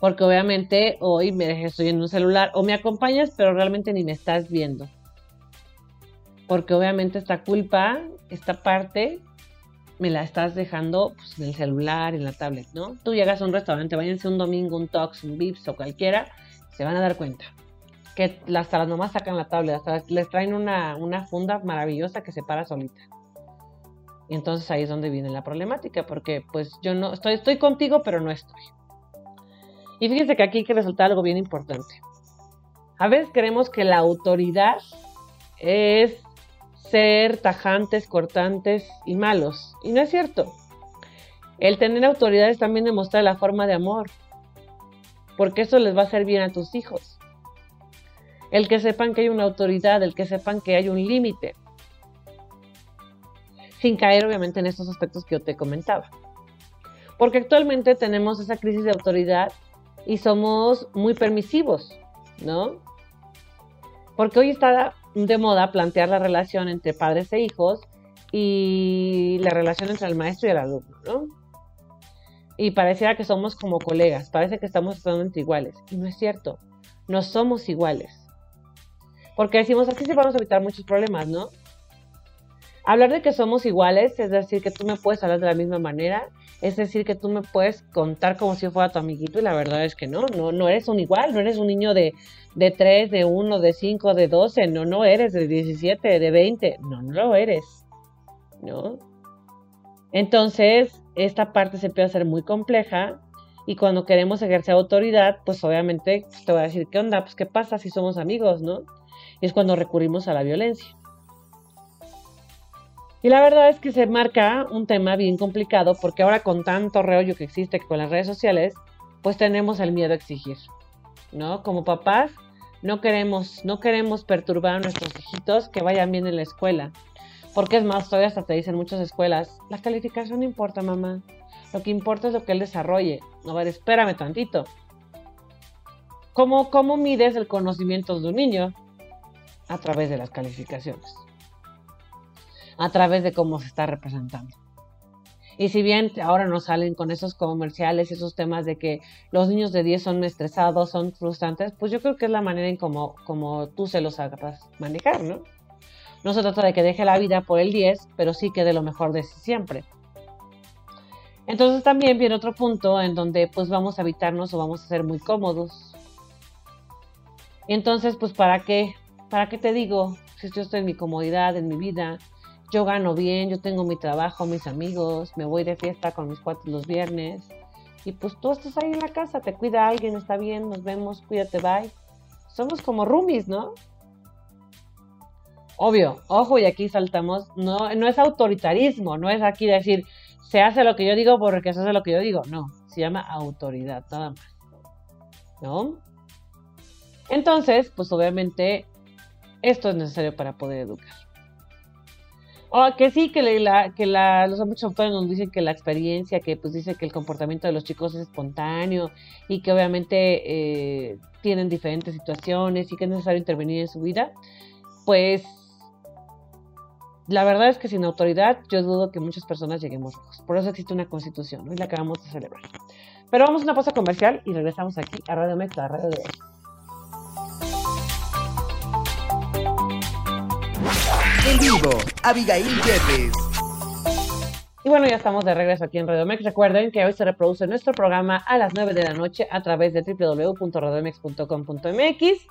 Porque obviamente hoy me estoy en un celular o me acompañas, pero realmente ni me estás viendo. Porque obviamente esta culpa, esta parte, me la estás dejando pues, en el celular, en la tablet, ¿no? Tú llegas a un restaurante, váyanse un domingo, un Tox, un Vips o cualquiera, se van a dar cuenta que hasta las nomás sacan la tablet, hasta les traen una, una funda maravillosa que se para solita. Y entonces ahí es donde viene la problemática, porque pues yo no estoy, estoy contigo, pero no estoy. Y fíjense que aquí hay que resaltar algo bien importante. A veces creemos que la autoridad es ser tajantes, cortantes y malos. Y no es cierto. El tener autoridad es también demostrar la forma de amor. Porque eso les va a hacer bien a tus hijos. El que sepan que hay una autoridad, el que sepan que hay un límite. Sin caer obviamente en estos aspectos que yo te comentaba. Porque actualmente tenemos esa crisis de autoridad y somos muy permisivos, ¿no? Porque hoy está de moda plantear la relación entre padres e hijos y la relación entre el maestro y el alumno, ¿no? Y pareciera que somos como colegas, parece que estamos totalmente iguales. Y no es cierto, no somos iguales. Porque decimos, así se vamos a evitar muchos problemas, ¿no? Hablar de que somos iguales, es decir, que tú me puedes hablar de la misma manera, es decir, que tú me puedes contar como si fuera tu amiguito y la verdad es que no, no, no eres un igual, no eres un niño de, de 3, de 1, de 5, de 12, no, no eres de 17, de 20, no, no lo eres, ¿no? Entonces, esta parte se puede hacer muy compleja y cuando queremos ejercer autoridad, pues obviamente te voy a decir, ¿qué onda? Pues qué pasa si somos amigos, ¿no? Es cuando recurrimos a la violencia. Y la verdad es que se marca un tema bien complicado porque ahora con tanto reollo que existe con las redes sociales, pues tenemos el miedo a exigir, ¿no? Como papás no queremos, no queremos perturbar a nuestros hijitos que vayan bien en la escuela. Porque es más, todavía hasta te dicen muchas escuelas, la calificación no importa, mamá. Lo que importa es lo que él desarrolle. A ver, espérame tantito. ¿Cómo, cómo mides el conocimiento de un niño? A través de las calificaciones a través de cómo se está representando. Y si bien ahora nos salen con esos comerciales, esos temas de que los niños de 10 son estresados, son frustrantes, pues yo creo que es la manera en cómo como tú se los hagas manejar, ¿no? No se trata de que deje la vida por el 10, pero sí que de lo mejor de siempre. Entonces también viene otro punto en donde pues vamos a evitarnos o vamos a ser muy cómodos. Entonces pues ¿para qué? ¿Para qué te digo? Si yo estoy en mi comodidad, en mi vida, yo gano bien, yo tengo mi trabajo, mis amigos, me voy de fiesta con mis cuates los viernes. Y pues tú estás ahí en la casa, te cuida alguien, está bien, nos vemos, cuídate, bye. Somos como roomies, ¿no? Obvio, ojo, y aquí saltamos, no, no es autoritarismo, no es aquí decir, se hace lo que yo digo porque se hace lo que yo digo, no, se llama autoridad, nada más. ¿No? Entonces, pues obviamente, esto es necesario para poder educar. Oh, que sí, que, la, que la, los muchos autores nos dicen que la experiencia, que pues dice que el comportamiento de los chicos es espontáneo y que obviamente eh, tienen diferentes situaciones y que es necesario intervenir en su vida, pues la verdad es que sin autoridad yo dudo que muchas personas lleguemos lejos. Por eso existe una constitución, hoy la acabamos de celebrar. Pero vamos a una pausa comercial y regresamos aquí a Radio Mex, la radio de En vivo, Abigail Yepes. Y bueno, ya estamos de regreso aquí en Radiomex. Recuerden que hoy se reproduce nuestro programa a las 9 de la noche a través de www.radiomex.com.mx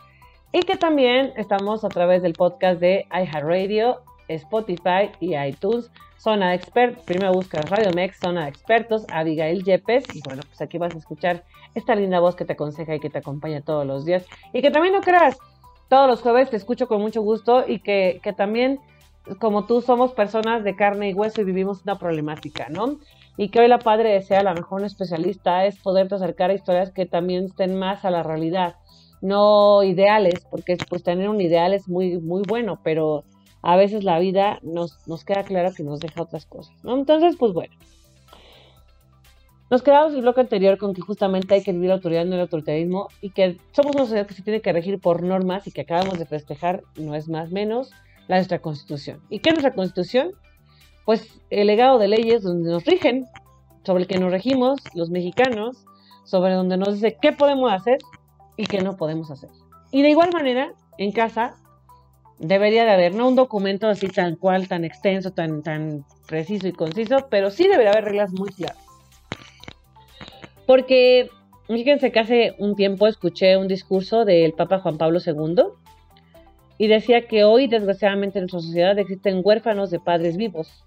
y que también estamos a través del podcast de iHeartRadio, Spotify y iTunes. Zona de expertos, primero buscas Radiomex, Zona de expertos, Abigail Yepes. Y bueno, pues aquí vas a escuchar esta linda voz que te aconseja y que te acompaña todos los días. Y que también no creas, todos los jueves te escucho con mucho gusto y que, que también, como tú, somos personas de carne y hueso y vivimos una problemática, ¿no? Y que hoy la padre desea, la mejor un especialista, es poderte acercar a historias que también estén más a la realidad, no ideales, porque pues tener un ideal es muy, muy bueno, pero a veces la vida nos, nos queda claro que nos deja otras cosas, ¿no? Entonces, pues bueno. Nos quedamos el bloque anterior con que justamente hay que vivir la autoridad, no el autoritarismo, y que somos una sociedad que se tiene que regir por normas y que acabamos de festejar, no es más menos, la nuestra constitución. ¿Y qué es nuestra constitución? Pues el legado de leyes donde nos rigen, sobre el que nos regimos los mexicanos, sobre donde nos dice qué podemos hacer y qué no podemos hacer. Y de igual manera, en casa debería de haber, no un documento así tan cual, tan extenso, tan, tan preciso y conciso, pero sí debería haber reglas muy claras. Porque, fíjense que hace un tiempo escuché un discurso del Papa Juan Pablo II y decía que hoy, desgraciadamente, en nuestra sociedad existen huérfanos de padres vivos.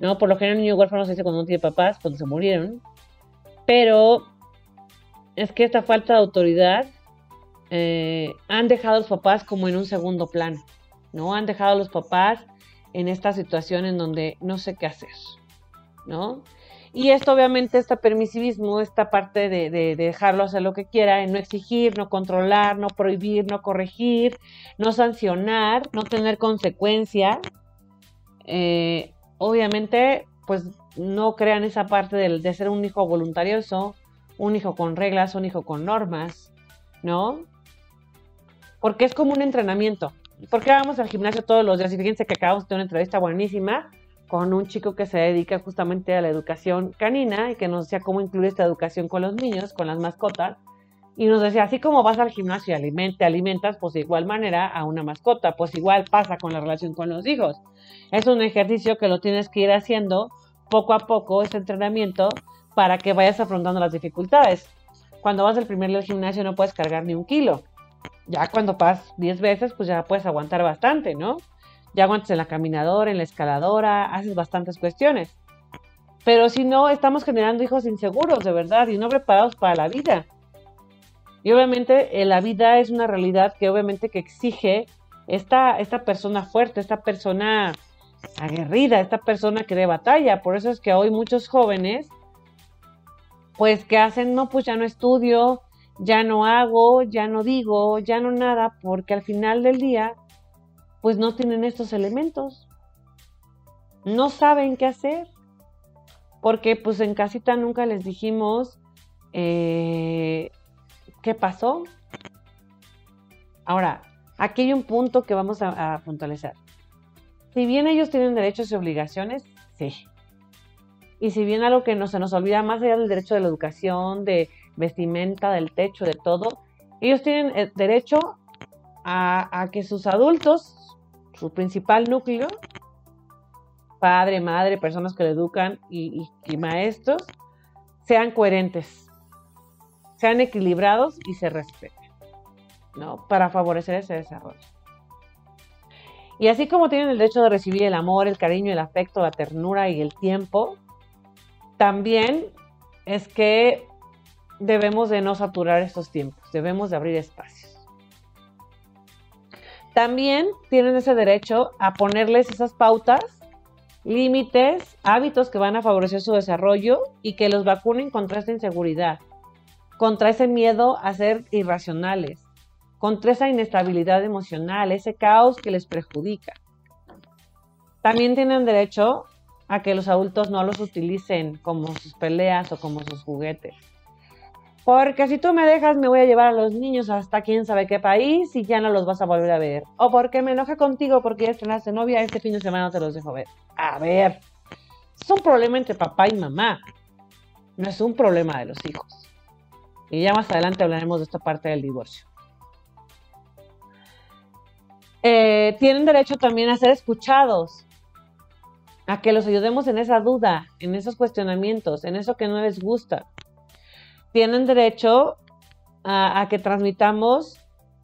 ¿No? Por lo general, el niño huérfano se dice cuando no tiene papás, cuando se murieron. Pero es que esta falta de autoridad eh, han dejado a los papás como en un segundo plano, ¿no? Han dejado a los papás en esta situación en donde no sé qué hacer, ¿no? Y esto obviamente, este permisivismo, esta parte de, dejarlo hacer lo que quiera, no exigir, no controlar, no prohibir, no corregir, no sancionar, no tener consecuencia, eh, obviamente, pues no crean esa parte de, de ser un hijo voluntarioso, un hijo con reglas, un hijo con normas, ¿no? porque es como un entrenamiento. ¿Por qué vamos al gimnasio todos los días? Y fíjense que acabamos de una entrevista buenísima con un chico que se dedica justamente a la educación canina y que nos decía cómo incluir esta educación con los niños, con las mascotas. Y nos decía, así como vas al gimnasio y alimentas, pues de igual manera a una mascota, pues igual pasa con la relación con los hijos. Es un ejercicio que lo tienes que ir haciendo poco a poco, este entrenamiento, para que vayas afrontando las dificultades. Cuando vas al primer día al gimnasio no puedes cargar ni un kilo ya cuando pasas 10 veces, pues ya puedes aguantar bastante, ¿no? Ya aguantas en la caminadora, en la escaladora, haces bastantes cuestiones. Pero si no, estamos generando hijos inseguros, de verdad, y no preparados para la vida. Y obviamente eh, la vida es una realidad que obviamente que exige esta, esta persona fuerte, esta persona aguerrida, esta persona que de batalla. Por eso es que hoy muchos jóvenes, pues que hacen, no, pues ya no estudio, ya no hago, ya no digo, ya no nada, porque al final del día, pues no tienen estos elementos. No saben qué hacer, porque pues en casita nunca les dijimos eh, qué pasó. Ahora, aquí hay un punto que vamos a, puntualizar. Si bien ellos tienen derechos y obligaciones, sí. Y si bien algo que no se nos olvida, más allá del derecho de la educación, de vestimenta, del techo, de todo, ellos tienen el derecho a, que sus adultos, su principal núcleo, padre, madre, personas que le educan y, maestros, sean coherentes, sean equilibrados y se respeten, ¿no? Para favorecer ese desarrollo. Y así como tienen el derecho de recibir el amor, el cariño, el afecto, la ternura y el tiempo, también es que debemos de no saturar estos tiempos, debemos de abrir espacios. También tienen ese derecho a ponerles esas pautas, límites, hábitos que van a favorecer su desarrollo y que los vacunen contra esta inseguridad, contra ese miedo a ser irracionales, contra esa inestabilidad emocional, ese caos que les perjudica. También tienen derecho a que los adultos no los utilicen como sus peleas o como sus juguetes. Porque si tú me dejas, me voy a llevar a los niños hasta quién sabe qué país y ya no los vas a volver a ver. O porque me enoje contigo porque ya estrenaste novia, este fin de semana te los dejo ver. A ver, es un problema entre papá y mamá. No es un problema de los hijos. Y ya más adelante hablaremos de esta parte del divorcio. Eh, tienen derecho también a ser escuchados, a que los ayudemos en esa duda, en esos cuestionamientos, en eso que no les gusta tienen derecho a, que transmitamos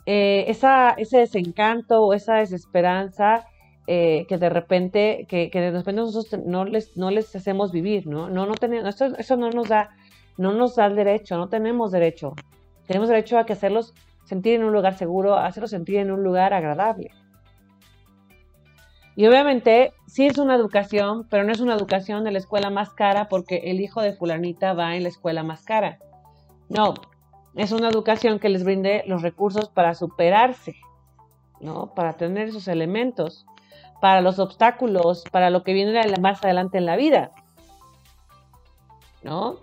eh, ese desencanto o esa desesperanza eh, que de repente, que, de repente nosotros no les, no les hacemos vivir, ¿no? No, no tenemos, eso, no nos da, no nos da el derecho, no tenemos derecho. Tenemos derecho a que hacerlos sentir en un lugar seguro, hacerlo sentir en un lugar agradable. Y obviamente sí es una educación, pero no es una educación de la escuela más cara porque el hijo de fulanita va en la escuela más cara. No, es una educación que les brinde los recursos para superarse, ¿no? Para tener esos elementos, para los obstáculos, para lo que viene más adelante en la vida, ¿no?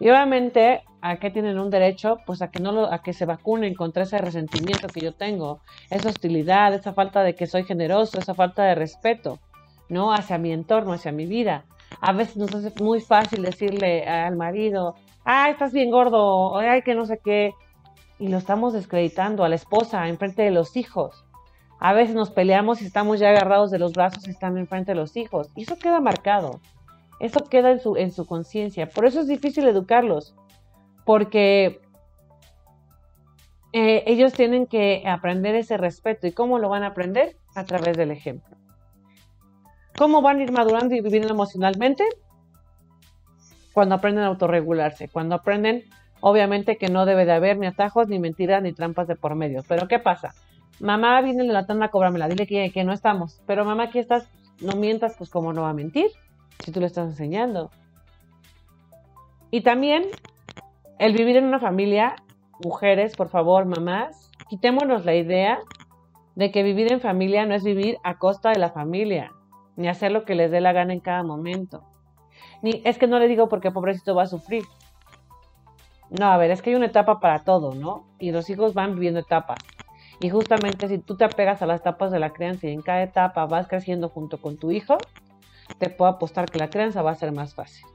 Y obviamente, ¿a qué tienen un derecho? Pues a que no a que se vacunen contra ese resentimiento que yo tengo, esa hostilidad, esa falta de que soy generoso, esa falta de respeto, ¿no? Hacia mi entorno, hacia mi vida. A veces nos hace muy fácil decirle al marido, ay, estás bien gordo, ay, que no sé qué. Y lo estamos descreditando a la esposa, enfrente de los hijos. A veces nos peleamos y estamos ya agarrados de los brazos y están enfrente de los hijos. Y eso queda marcado. Eso queda en su, en su conciencia. Por eso es difícil educarlos, porque eh, ellos tienen que aprender ese respeto. ¿Y cómo lo van a aprender? A través del ejemplo. ¿Cómo van a ir madurando y viviendo emocionalmente? Cuando aprenden a autorregularse, cuando aprenden, obviamente, que no debe de haber ni atajos, ni mentiras, ni trampas de por medio. Pero ¿qué pasa? Mamá viene en la tanda a cobrármela, dile que, no estamos. Pero mamá, aquí estás, no mientas, pues cómo no va a mentir si tú le estás enseñando. Y también el vivir en una familia, mujeres, por favor, mamás, quitémonos la idea de que vivir en familia no es vivir a costa de la familia, ni hacer lo que les dé la gana en cada momento. Ni es que no le digo porque pobrecito va a sufrir. No, a ver, es que hay una etapa para todo, ¿no? Y los hijos van viviendo etapas. Y justamente si tú te apegas a las etapas de la crianza y en cada etapa vas creciendo junto con tu hijo, te puedo apostar que la crianza va a ser más fácil.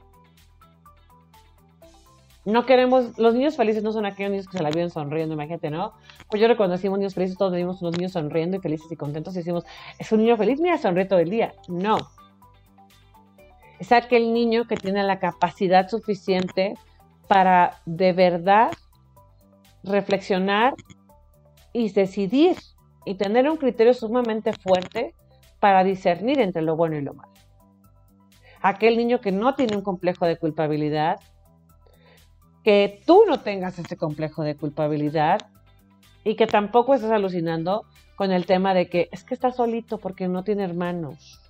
No queremos, los niños felices no son aquellos niños que se la viven sonriendo, imagínate, ¿no? Pues yo recuerdo decimos niños felices, todos vimos unos niños sonriendo y felices y contentos y decimos, es un niño feliz, mira, sonríe todo el día. No. Es aquel niño que tiene la capacidad suficiente para de verdad reflexionar y decidir y tener un criterio sumamente fuerte para discernir entre lo bueno y lo malo aquel niño que no tiene un complejo de culpabilidad, que tú no tengas ese complejo de culpabilidad y que tampoco estés alucinando con el tema de que es que está solito porque no tiene hermanos.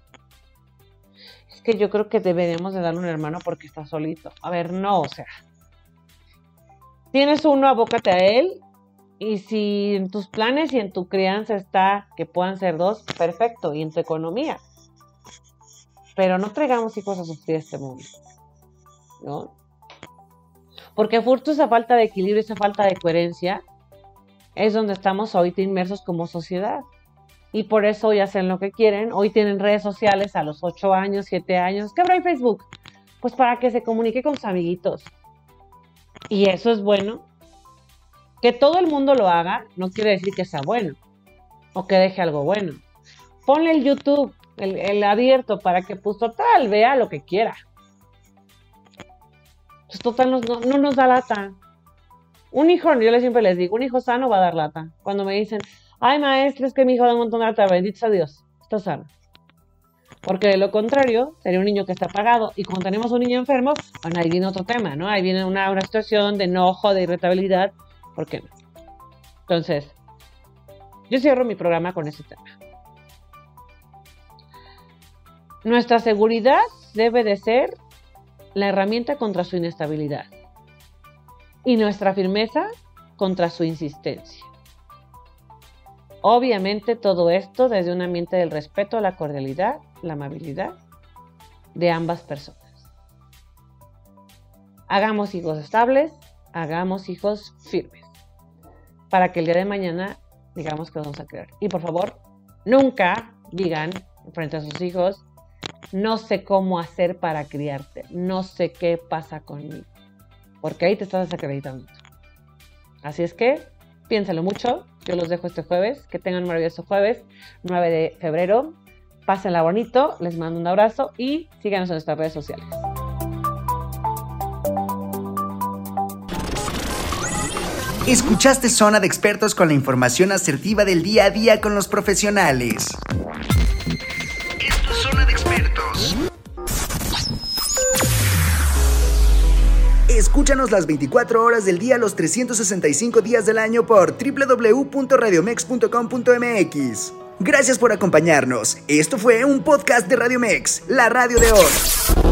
Es que yo creo que deberíamos de darle un hermano porque está solito. A ver, no, o sea. Tienes uno, abócate a él. Y si en tus planes y en tu crianza está que puedan ser dos, perfecto. Y en tu economía pero no traigamos hijos a sufrir este mundo, ¿no? Porque fruto esa falta de equilibrio, esa falta de coherencia, es donde estamos ahorita inmersos como sociedad. Y por eso hoy hacen lo que quieren. Hoy tienen redes sociales a los 8 años, 7 años. ¿Qué habrá en Facebook? Pues para que se comunique con sus amiguitos. Y eso es bueno. Que todo el mundo lo haga no quiere decir que sea bueno o que deje algo bueno. Ponle el YouTube, el, abierto, para que pues total vea lo que quiera. Pues total no, no, nos da lata. Un hijo, yo siempre les digo, un hijo sano va a dar lata. Cuando me dicen, ay maestro, es que mi hijo da un montón de lata, bendito sea Dios, está sano. Porque de lo contrario, sería un niño que está apagado. Y cuando tenemos un niño enfermo, bueno, ahí viene otro tema, ¿no? Ahí viene una, una situación de enojo, de irritabilidad. ¿Por qué no? Entonces, yo cierro mi programa con ese tema. Nuestra seguridad debe de ser la herramienta contra su inestabilidad y nuestra firmeza contra su insistencia. Obviamente todo esto desde un ambiente del respeto, la cordialidad, la amabilidad de ambas personas. Hagamos hijos estables, hagamos hijos firmes, para que el día de mañana digamos que vamos a crear. Y por favor, nunca digan frente a sus hijos, no sé cómo hacer para criarte, no sé qué pasa conmigo, porque ahí te estás desacreditando. Así es que piénsalo mucho, yo los dejo este jueves, que tengan un maravilloso jueves, 9 de febrero, pásenla bonito, les mando un abrazo y síganos en nuestras redes sociales. Escuchaste Zona de Expertos con la información asertiva del día a día con los profesionales. Escúchanos las 24 horas del día, los 365 días del año por www.radiomex.com.mx. Gracias por acompañarnos. Esto fue un podcast de Radiomex, la radio de hoy.